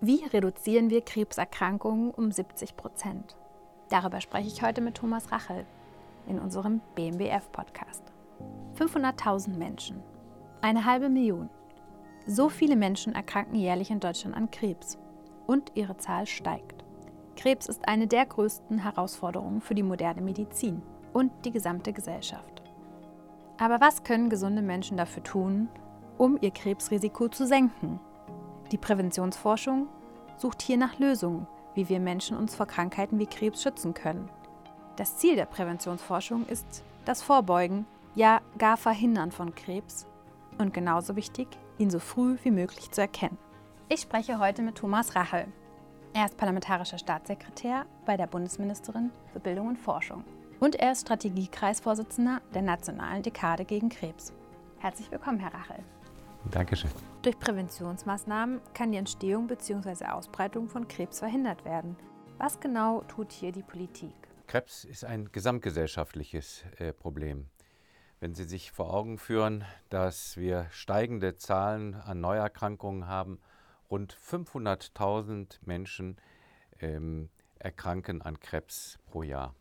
Wie reduzieren wir Krebserkrankungen um 70 Prozent? Darüber spreche ich heute mit Thomas Rachel in unserem BMWF-Podcast. 500.000 Menschen, eine halbe Million. So viele Menschen erkranken jährlich in Deutschland an Krebs und ihre Zahl steigt. Krebs ist eine der größten Herausforderungen für die moderne Medizin und die gesamte Gesellschaft. Aber was können gesunde Menschen dafür tun, um ihr Krebsrisiko zu senken? Die Präventionsforschung sucht hier nach Lösungen, wie wir Menschen uns vor Krankheiten wie Krebs schützen können. Das Ziel der Präventionsforschung ist das Vorbeugen, ja gar Verhindern von Krebs und genauso wichtig, ihn so früh wie möglich zu erkennen. Ich spreche heute mit Thomas Rachel. Er ist parlamentarischer Staatssekretär bei der Bundesministerin für Bildung und Forschung und er ist Strategiekreisvorsitzender der Nationalen Dekade gegen Krebs. Herzlich willkommen, Herr Rachel. Dankeschön. Durch Präventionsmaßnahmen kann die Entstehung bzw. Ausbreitung von Krebs verhindert werden. Was genau tut hier die Politik? Krebs ist ein gesamtgesellschaftliches äh, Problem. Wenn Sie sich vor Augen führen, dass wir steigende Zahlen an Neuerkrankungen haben, rund 500.000 Menschen ähm, erkranken an Krebs pro Jahr.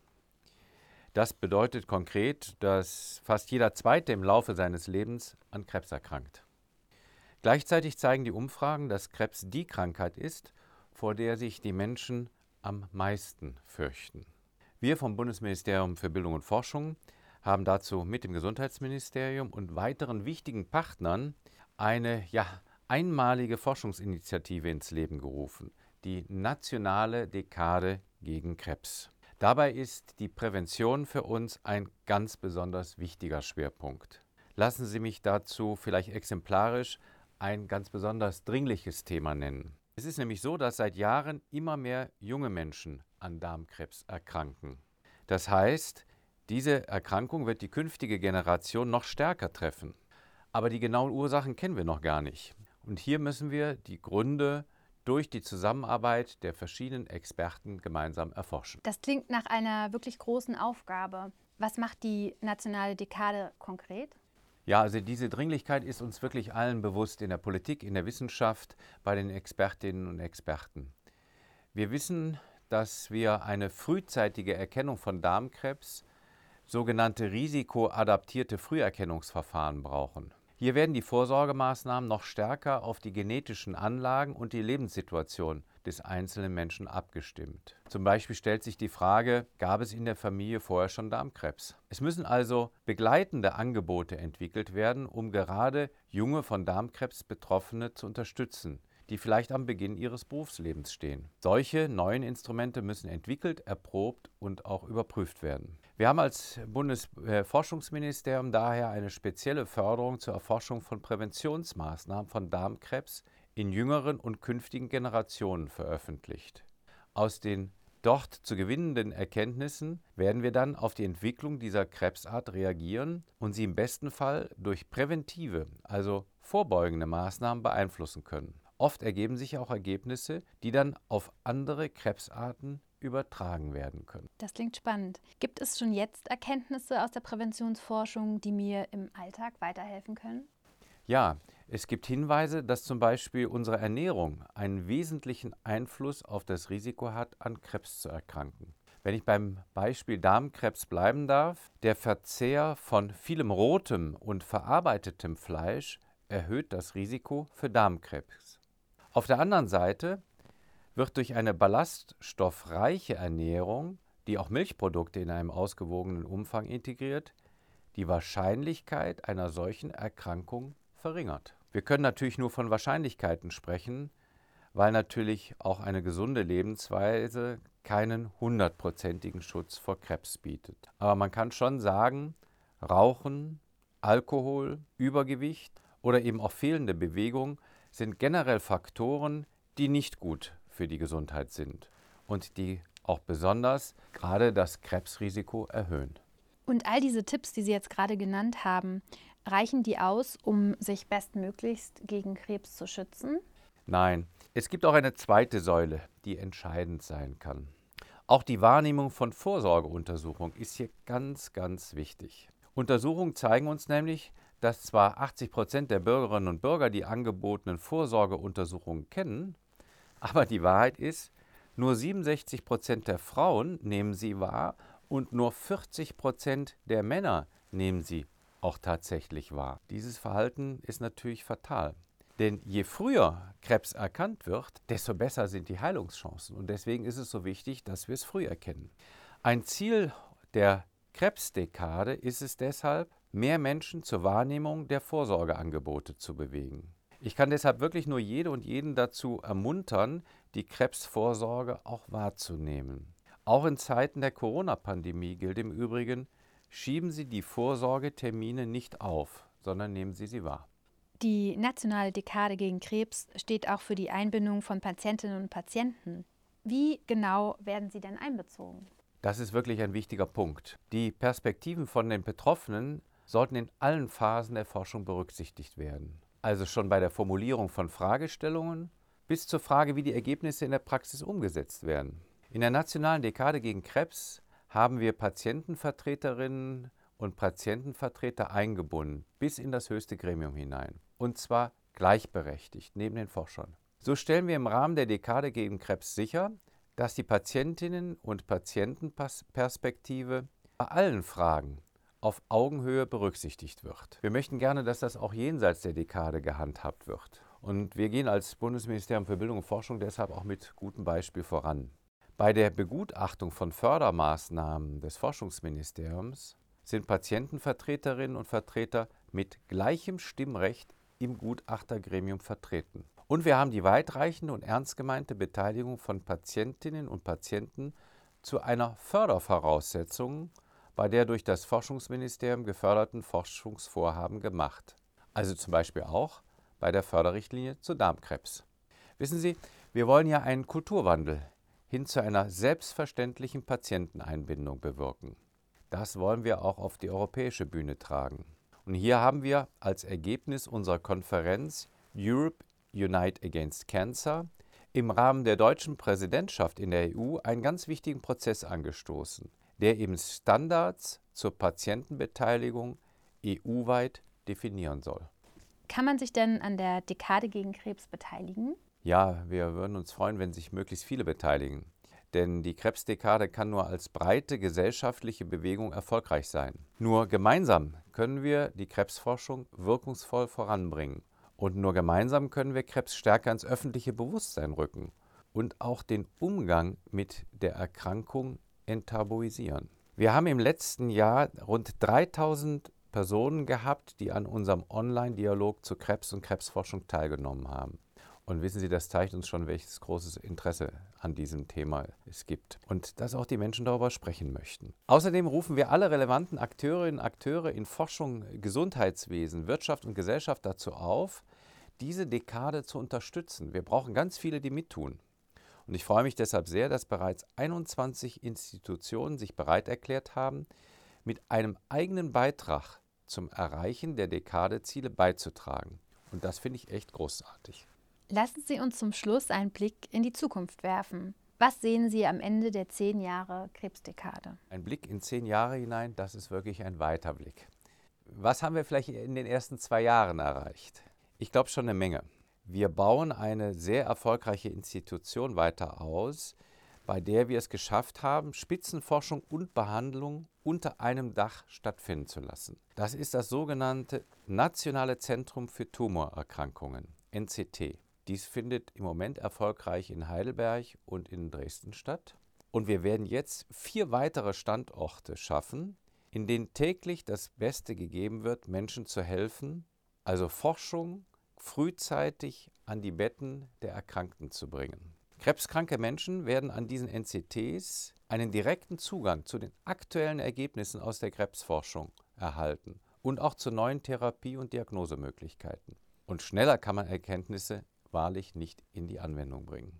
Das bedeutet konkret, dass fast jeder Zweite im Laufe seines Lebens an Krebs erkrankt. Gleichzeitig zeigen die Umfragen, dass Krebs die Krankheit ist, vor der sich die Menschen am meisten fürchten. Wir vom Bundesministerium für Bildung und Forschung haben dazu mit dem Gesundheitsministerium und weiteren wichtigen Partnern eine ja, einmalige Forschungsinitiative ins Leben gerufen, die Nationale Dekade gegen Krebs. Dabei ist die Prävention für uns ein ganz besonders wichtiger Schwerpunkt. Lassen Sie mich dazu vielleicht exemplarisch ein ganz besonders dringliches Thema nennen. Es ist nämlich so, dass seit Jahren immer mehr junge Menschen an Darmkrebs erkranken. Das heißt, diese Erkrankung wird die künftige Generation noch stärker treffen. Aber die genauen Ursachen kennen wir noch gar nicht. Und hier müssen wir die Gründe durch die Zusammenarbeit der verschiedenen Experten gemeinsam erforschen. Das klingt nach einer wirklich großen Aufgabe. Was macht die nationale Dekade konkret? Ja, also diese Dringlichkeit ist uns wirklich allen bewusst in der Politik, in der Wissenschaft, bei den Expertinnen und Experten. Wir wissen, dass wir eine frühzeitige Erkennung von Darmkrebs, sogenannte risikoadaptierte Früherkennungsverfahren brauchen. Hier werden die Vorsorgemaßnahmen noch stärker auf die genetischen Anlagen und die Lebenssituation des einzelnen Menschen abgestimmt. Zum Beispiel stellt sich die Frage, gab es in der Familie vorher schon Darmkrebs? Es müssen also begleitende Angebote entwickelt werden, um gerade junge von Darmkrebs Betroffene zu unterstützen die vielleicht am Beginn ihres Berufslebens stehen. Solche neuen Instrumente müssen entwickelt, erprobt und auch überprüft werden. Wir haben als Bundesforschungsministerium daher eine spezielle Förderung zur Erforschung von Präventionsmaßnahmen von Darmkrebs in jüngeren und künftigen Generationen veröffentlicht. Aus den dort zu gewinnenden Erkenntnissen werden wir dann auf die Entwicklung dieser Krebsart reagieren und sie im besten Fall durch präventive, also vorbeugende Maßnahmen beeinflussen können. Oft ergeben sich auch Ergebnisse, die dann auf andere Krebsarten übertragen werden können. Das klingt spannend. Gibt es schon jetzt Erkenntnisse aus der Präventionsforschung, die mir im Alltag weiterhelfen können? Ja, es gibt Hinweise, dass zum Beispiel unsere Ernährung einen wesentlichen Einfluss auf das Risiko hat, an Krebs zu erkranken. Wenn ich beim Beispiel Darmkrebs bleiben darf, der Verzehr von vielem rotem und verarbeitetem Fleisch erhöht das Risiko für Darmkrebs. Auf der anderen Seite wird durch eine ballaststoffreiche Ernährung, die auch Milchprodukte in einem ausgewogenen Umfang integriert, die Wahrscheinlichkeit einer solchen Erkrankung verringert. Wir können natürlich nur von Wahrscheinlichkeiten sprechen, weil natürlich auch eine gesunde Lebensweise keinen hundertprozentigen Schutz vor Krebs bietet. Aber man kann schon sagen, Rauchen, Alkohol, Übergewicht oder eben auch fehlende Bewegung sind generell Faktoren, die nicht gut für die Gesundheit sind und die auch besonders gerade das Krebsrisiko erhöhen. Und all diese Tipps, die Sie jetzt gerade genannt haben, reichen die aus, um sich bestmöglichst gegen Krebs zu schützen? Nein, es gibt auch eine zweite Säule, die entscheidend sein kann. Auch die Wahrnehmung von Vorsorgeuntersuchung ist hier ganz, ganz wichtig. Untersuchungen zeigen uns nämlich, dass zwar 80 Prozent der Bürgerinnen und Bürger die angebotenen Vorsorgeuntersuchungen kennen, Aber die Wahrheit ist, nur 67 Prozent der Frauen nehmen sie wahr und nur 40 Prozent der Männer nehmen sie auch tatsächlich wahr. Dieses Verhalten ist natürlich fatal. Denn je früher Krebs erkannt wird, desto besser sind die Heilungschancen. Und deswegen ist es so wichtig, dass wir es früh erkennen. Ein Ziel der Krebsdekade ist es deshalb, mehr Menschen zur Wahrnehmung der Vorsorgeangebote zu bewegen. Ich kann deshalb wirklich nur jede und jeden dazu ermuntern, die Krebsvorsorge auch wahrzunehmen. Auch in Zeiten der Corona-Pandemie gilt im Übrigen, schieben Sie die Vorsorgetermine nicht auf, sondern nehmen Sie sie wahr. Die nationale Dekade gegen Krebs steht auch für die Einbindung von Patientinnen und Patienten. Wie genau werden sie denn einbezogen? Das ist wirklich ein wichtiger Punkt. Die Perspektiven von den Betroffenen sollten in allen Phasen der Forschung berücksichtigt werden. Also schon bei der Formulierung von Fragestellungen bis zur Frage, wie die Ergebnisse in der Praxis umgesetzt werden. In der nationalen Dekade gegen Krebs haben wir Patientenvertreterinnen und Patientenvertreter eingebunden bis in das höchste Gremium hinein. Und zwar gleichberechtigt neben den Forschern. So stellen wir im Rahmen der Dekade gegen Krebs sicher, dass die Patientinnen- und Patientenperspektive bei allen Fragen auf Augenhöhe berücksichtigt wird. Wir möchten gerne, dass das auch jenseits der Dekade gehandhabt wird. Und wir gehen als Bundesministerium für Bildung und Forschung deshalb auch mit gutem Beispiel voran. Bei der Begutachtung von Fördermaßnahmen des Forschungsministeriums sind Patientenvertreterinnen und Vertreter mit gleichem Stimmrecht im Gutachtergremium vertreten. Und wir haben die weitreichende und ernst gemeinte Beteiligung von Patientinnen und Patienten zu einer Fördervoraussetzung bei der durch das Forschungsministerium geförderten Forschungsvorhaben gemacht. Also zum Beispiel auch bei der Förderrichtlinie zu Darmkrebs. Wissen Sie, wir wollen ja einen Kulturwandel hin zu einer selbstverständlichen Patienteneinbindung bewirken. Das wollen wir auch auf die europäische Bühne tragen. Und hier haben wir als Ergebnis unserer Konferenz Europe Unite Against Cancer im Rahmen der deutschen Präsidentschaft in der EU einen ganz wichtigen Prozess angestoßen, der eben Standards zur Patientenbeteiligung EU-weit definieren soll. Kann man sich denn an der Dekade gegen Krebs beteiligen? Ja, wir würden uns freuen, wenn sich möglichst viele beteiligen. Denn die Krebsdekade kann nur als breite gesellschaftliche Bewegung erfolgreich sein. Nur gemeinsam können wir die Krebsforschung wirkungsvoll voranbringen. Und nur gemeinsam können wir Krebs stärker ins öffentliche Bewusstsein rücken und auch den Umgang mit der Erkrankung enttabuisieren. Wir haben im letzten Jahr rund 3000 Personen gehabt, die an unserem Online-Dialog zu Krebs und Krebsforschung teilgenommen haben. Und wissen Sie, das zeigt uns schon, welches großes Interesse an diesem Thema es gibt. Und dass auch die Menschen darüber sprechen möchten. Außerdem rufen wir alle relevanten Akteurinnen und Akteure in Forschung, Gesundheitswesen, Wirtschaft und Gesellschaft dazu auf, diese Dekade zu unterstützen. Wir brauchen ganz viele, die mittun. Und ich freue mich deshalb sehr, dass bereits 21 Institutionen sich bereit erklärt haben, mit einem eigenen Beitrag zum Erreichen der Dekadeziele beizutragen. Und das finde ich echt großartig. Lassen Sie uns zum Schluss einen Blick in die Zukunft werfen. Was sehen Sie am Ende der zehn Jahre Krebsdekade? Ein Blick in zehn Jahre hinein, das ist wirklich ein weiter Blick. Was haben wir vielleicht in den ersten zwei Jahren erreicht? Ich glaube schon eine Menge. Wir bauen eine sehr erfolgreiche Institution weiter aus, bei der wir es geschafft haben, Spitzenforschung und Behandlung unter einem Dach stattfinden zu lassen. Das ist das sogenannte Nationale Zentrum für Tumorerkrankungen, NCT. Dies findet im Moment erfolgreich in Heidelberg und in Dresden statt. Und wir werden jetzt vier weitere Standorte schaffen, in denen täglich das Beste gegeben wird, Menschen zu helfen, also Forschung frühzeitig an die Betten der Erkrankten zu bringen. Krebskranke Menschen werden an diesen NCTs einen direkten Zugang zu den aktuellen Ergebnissen aus der Krebsforschung erhalten und auch zu neuen Therapie- und Diagnosemöglichkeiten. Und schneller kann man Erkenntnisse wahrlich nicht in die Anwendung bringen.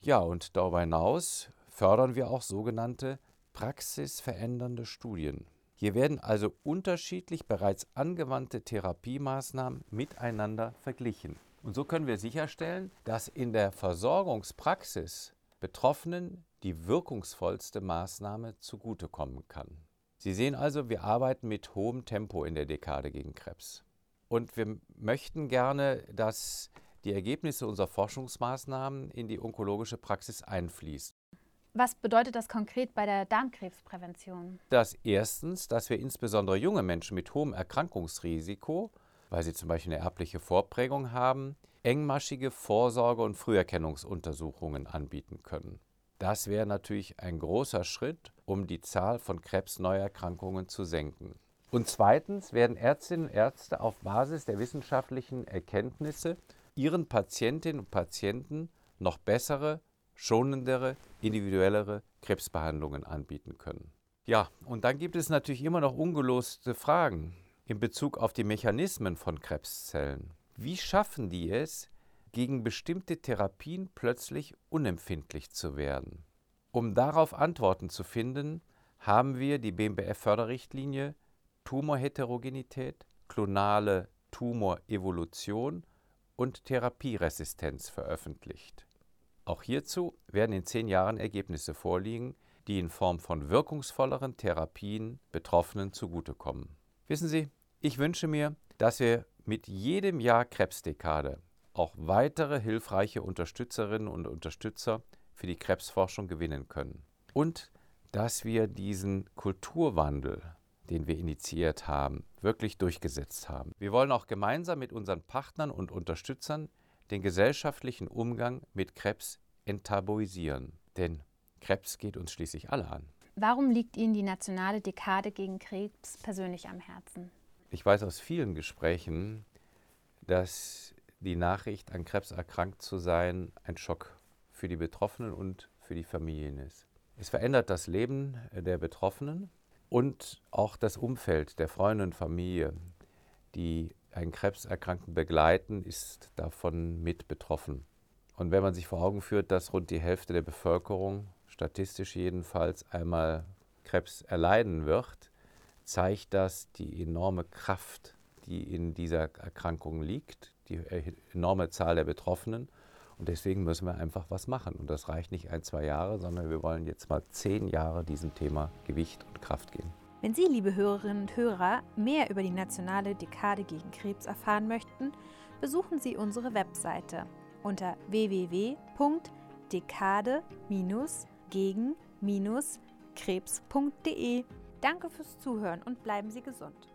Ja, und darüber hinaus fördern wir auch sogenannte praxisverändernde Studien. Hier werden also unterschiedlich bereits angewandte Therapiemaßnahmen miteinander verglichen. Und so können wir sicherstellen, dass in der Versorgungspraxis Betroffenen die wirkungsvollste Maßnahme zugutekommen kann. Sie sehen also, wir arbeiten mit hohem Tempo in der Dekade gegen Krebs. Und wir möchten gerne, dass die Ergebnisse unserer Forschungsmaßnahmen in die onkologische Praxis einfließen. Was bedeutet das konkret bei der Darmkrebsprävention? Das erstens, dass wir insbesondere junge Menschen mit hohem Erkrankungsrisiko, weil sie zum Beispiel eine erbliche Vorprägung haben, engmaschige Vorsorge- und Früherkennungsuntersuchungen anbieten können. Das wäre natürlich ein großer Schritt, um die Zahl von Krebsneuerkrankungen zu senken. Und zweitens werden Ärztinnen und Ärzte auf Basis der wissenschaftlichen Erkenntnisse ihren Patientinnen und Patienten noch bessere, schonendere, individuellere Krebsbehandlungen anbieten können. Ja, und dann gibt es natürlich immer noch ungelöste Fragen in Bezug auf die Mechanismen von Krebszellen. Wie schaffen die es, gegen bestimmte Therapien plötzlich unempfindlich zu werden? Um darauf Antworten zu finden, haben wir die BMBF-Förderrichtlinie Tumorheterogenität, klonale Tumorevolution und Therapieresistenz veröffentlicht. Auch hierzu werden in zehn Jahren Ergebnisse vorliegen, die in Form von wirkungsvolleren Therapien Betroffenen zugutekommen. Wissen Sie, ich wünsche mir, dass wir mit jedem Jahr Krebsdekade auch weitere hilfreiche Unterstützerinnen und Unterstützer für die Krebsforschung gewinnen können. Und dass wir diesen Kulturwandel, den wir initiiert haben, wirklich durchgesetzt haben. Wir wollen auch gemeinsam mit unseren Partnern und Unterstützern den gesellschaftlichen Umgang mit Krebs enttabuisieren. Denn Krebs geht uns schließlich alle an. Warum liegt Ihnen die nationale Dekade gegen Krebs persönlich am Herzen? Ich weiß aus vielen Gesprächen, dass die Nachricht, an Krebs erkrankt zu sein, ein Schock für die Betroffenen und für die Familien ist. Es verändert das Leben der Betroffenen und auch das Umfeld der Freunde und Familie, die einen Krebserkrankten begleiten, ist davon mit betroffen. Und wenn man sich vor Augen führt, dass rund die Hälfte der Bevölkerung, statistisch jedenfalls, einmal Krebs erleiden wird, zeigt das die enorme Kraft, die in dieser Erkrankung liegt, die enorme Zahl der Betroffenen. Und deswegen müssen wir einfach was machen. Und das reicht nicht ein, zwei Jahre, sondern wir wollen jetzt mal zehn Jahre diesem Thema Gewicht und Kraft geben. Wenn Sie, liebe Hörerinnen und Hörer, mehr über die nationale Dekade gegen Krebs erfahren möchten, besuchen Sie unsere Webseite unter www.dekade-gegen-krebs.de. Danke fürs Zuhören und bleiben Sie gesund.